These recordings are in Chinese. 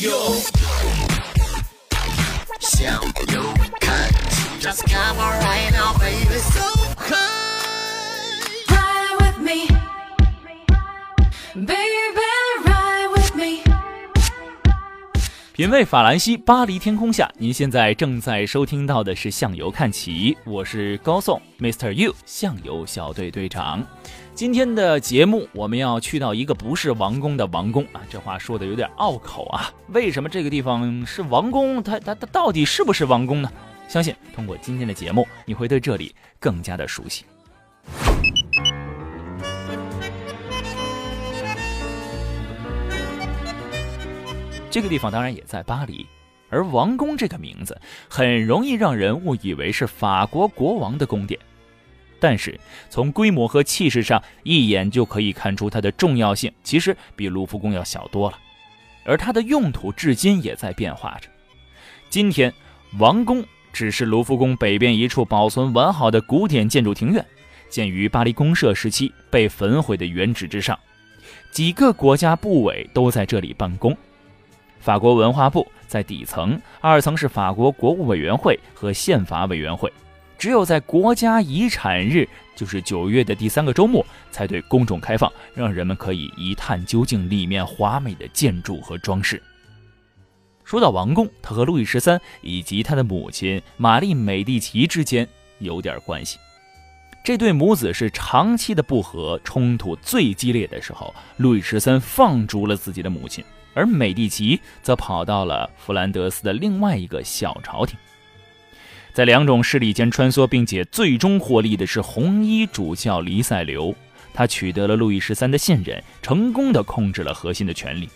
游，向右看，Just come on right now, baby, so high. Ride with me, baby, ride with me. 品味法兰西巴黎天空下，您现在正在收听到的是《向游看齐》，我是高颂，Mr. You，向游小队队长。今天的节目我们要去到一个不是王宫的王宫啊，这话说的有点拗口啊。为什么这个地方是王宫？它它它到底是不是王宫呢？相信通过今天的节目，你会对这里更加的熟悉。这个地方当然也在巴黎，而王宫这个名字很容易让人误以为是法国国王的宫殿。但是从规模和气势上，一眼就可以看出它的重要性，其实比卢浮宫要小多了。而它的用途至今也在变化着。今天，王宫只是卢浮宫北边一处保存完好的古典建筑庭院，建于巴黎公社时期被焚毁的原址之上。几个国家部委都在这里办公。法国文化部在底层，二层是法国国务委员会和宪法委员会。只有在国家遗产日，就是九月的第三个周末，才对公众开放，让人们可以一探究竟里面华美的建筑和装饰。说到王宫，它和路易十三以及他的母亲玛丽美第奇之间有点关系。这对母子是长期的不和，冲突最激烈的时候，路易十三放逐了自己的母亲，而美第奇则跑到了弗兰德斯的另外一个小朝廷。在两种势力间穿梭，并且最终获利的是红衣主教黎塞留。他取得了路易十三的信任，成功的控制了核心的权力。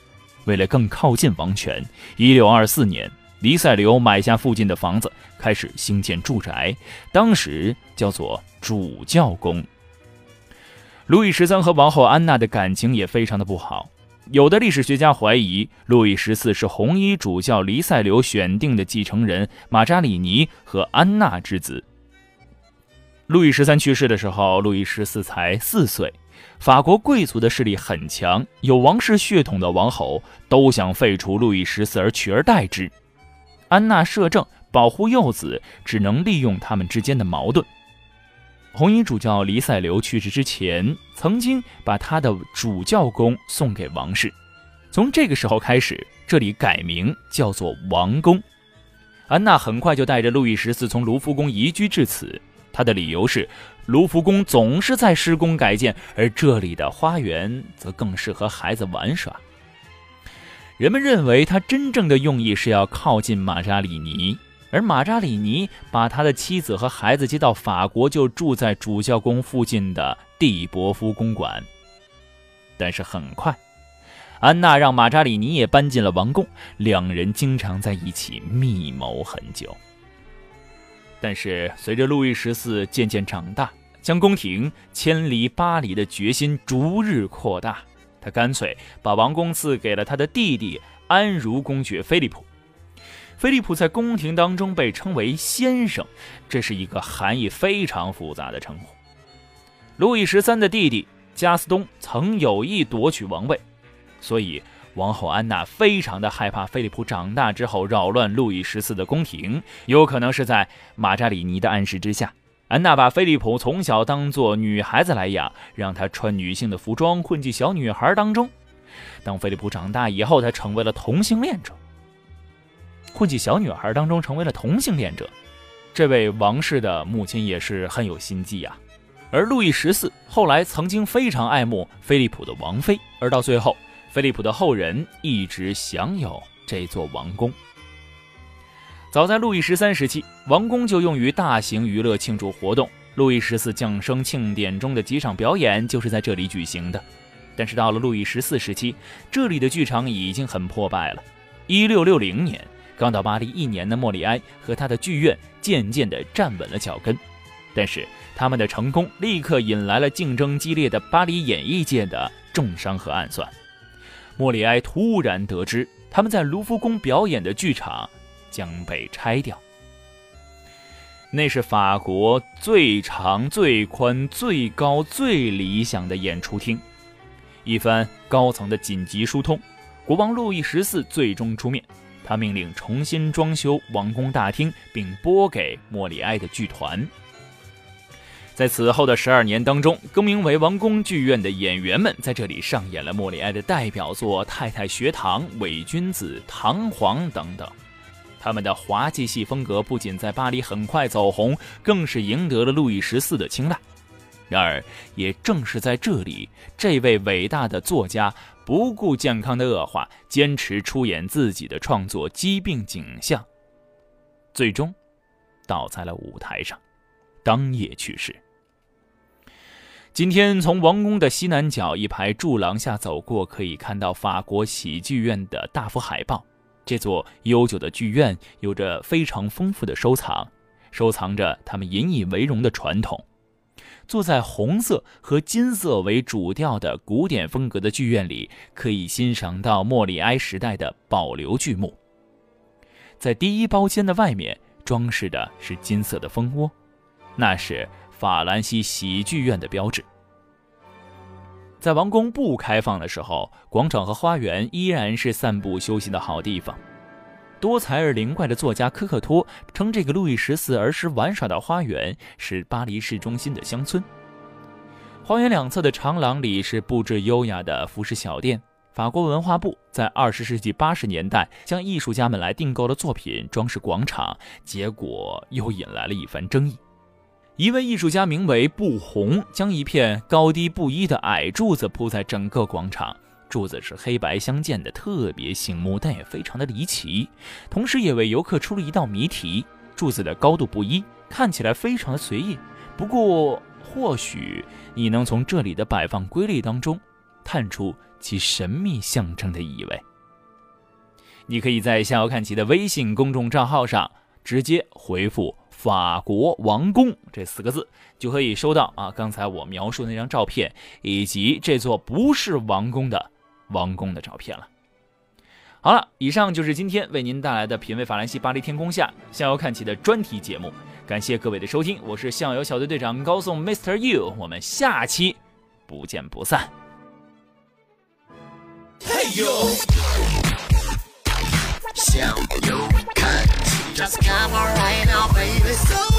为了更靠近王权，1624年，黎塞留买下附近的房子，开始兴建住宅，当时叫做主教宫。路易十三和王后安娜的感情也非常的不好。有的历史学家怀疑，路易十四是红衣主教黎塞留选定的继承人马扎里尼和安娜之子。路易十三去世的时候，路易十四才四岁。法国贵族的势力很强，有王室血统的王侯都想废除路易十四而取而代之。安娜摄政，保护幼子，只能利用他们之间的矛盾。红衣主教黎塞留去世之前，曾经把他的主教宫送给王室。从这个时候开始，这里改名叫做王宫。安娜很快就带着路易十四从卢浮宫移居至此。她的理由是，卢浮宫总是在施工改建，而这里的花园则更适合孩子玩耍。人们认为他真正的用意是要靠近马扎里尼。而马扎里尼把他的妻子和孩子接到法国，就住在主教宫附近的蒂伯夫公馆。但是很快，安娜让马扎里尼也搬进了王宫，两人经常在一起密谋很久。但是随着路易十四渐渐长大，将宫廷迁离巴黎的决心逐日扩大，他干脆把王宫赐给了他的弟弟安茹公爵菲利普。菲利普在宫廷当中被称为先生，这是一个含义非常复杂的称呼。路易十三的弟弟加斯东曾有意夺取王位，所以王后安娜非常的害怕菲利普长大之后扰乱路易十四的宫廷。有可能是在马扎里尼的暗示之下，安娜把菲利普从小当做女孩子来养，让他穿女性的服装，混进小女孩当中。当菲利普长大以后，他成为了同性恋者。混迹小女孩当中成为了同性恋者，这位王室的母亲也是很有心计啊。而路易十四后来曾经非常爱慕菲利普的王妃，而到最后，菲利普的后人一直享有这座王宫。早在路易十三时期，王宫就用于大型娱乐庆祝活动，路易十四降生庆典中的几场表演就是在这里举行的。但是到了路易十四时期，这里的剧场已经很破败了。一六六零年。刚到巴黎一年的莫里埃和他的剧院渐渐地站稳了脚跟，但是他们的成功立刻引来了竞争激烈的巴黎演艺界的重伤和暗算。莫里埃突然得知他们在卢浮宫表演的剧场将被拆掉，那是法国最长、最宽、最高、最理想的演出厅。一番高层的紧急疏通。国王路易十四最终出面，他命令重新装修王宫大厅，并拨给莫里埃的剧团。在此后的十二年当中，更名为王宫剧院的演员们在这里上演了莫里埃的代表作《太太学堂》《伪君子》《唐璜》等等。他们的滑稽戏风格不仅在巴黎很快走红，更是赢得了路易十四的青睐。然而，也正是在这里，这位伟大的作家不顾健康的恶化，坚持出演自己的创作《疾病景象》，最终倒在了舞台上，当夜去世。今天从王宫的西南角一排柱廊下走过，可以看到法国喜剧院的大幅海报。这座悠久的剧院有着非常丰富的收藏，收藏着他们引以为荣的传统。坐在红色和金色为主调的古典风格的剧院里，可以欣赏到莫里埃时代的保留剧目。在第一包间的外面装饰的是金色的蜂窝，那是。法兰西喜剧院的标志。在王宫不开放的时候，广场和花园依然是散步休息的好地方。多才而灵怪的作家科克托称，这个路易十四儿时玩耍的花园是巴黎市中心的乡村。花园两侧的长廊里是布置优雅的服饰小店。法国文化部在二十世纪八十年代将艺术家们来订购的作品装饰广场，结果又引来了一番争议。一位艺术家名为布红，将一片高低不一的矮柱子铺在整个广场。柱子是黑白相间的，特别醒目，但也非常的离奇。同时，也为游客出了一道谜题：柱子的高度不一，看起来非常的随意。不过，或许你能从这里的摆放规律当中，探出其神秘象征的意味。你可以在“向遥看齐”的微信公众账号上直接回复。法国王宫这四个字就可以收到啊！刚才我描述那张照片，以及这座不是王宫的王宫的照片了。好了，以上就是今天为您带来的品味法兰西巴黎天空下向右看齐的专题节目。感谢各位的收听，我是向遥小队队长高颂 Mr. You，我们下期不见不散。Hey yo，向右看齐。Just come right now, baby. So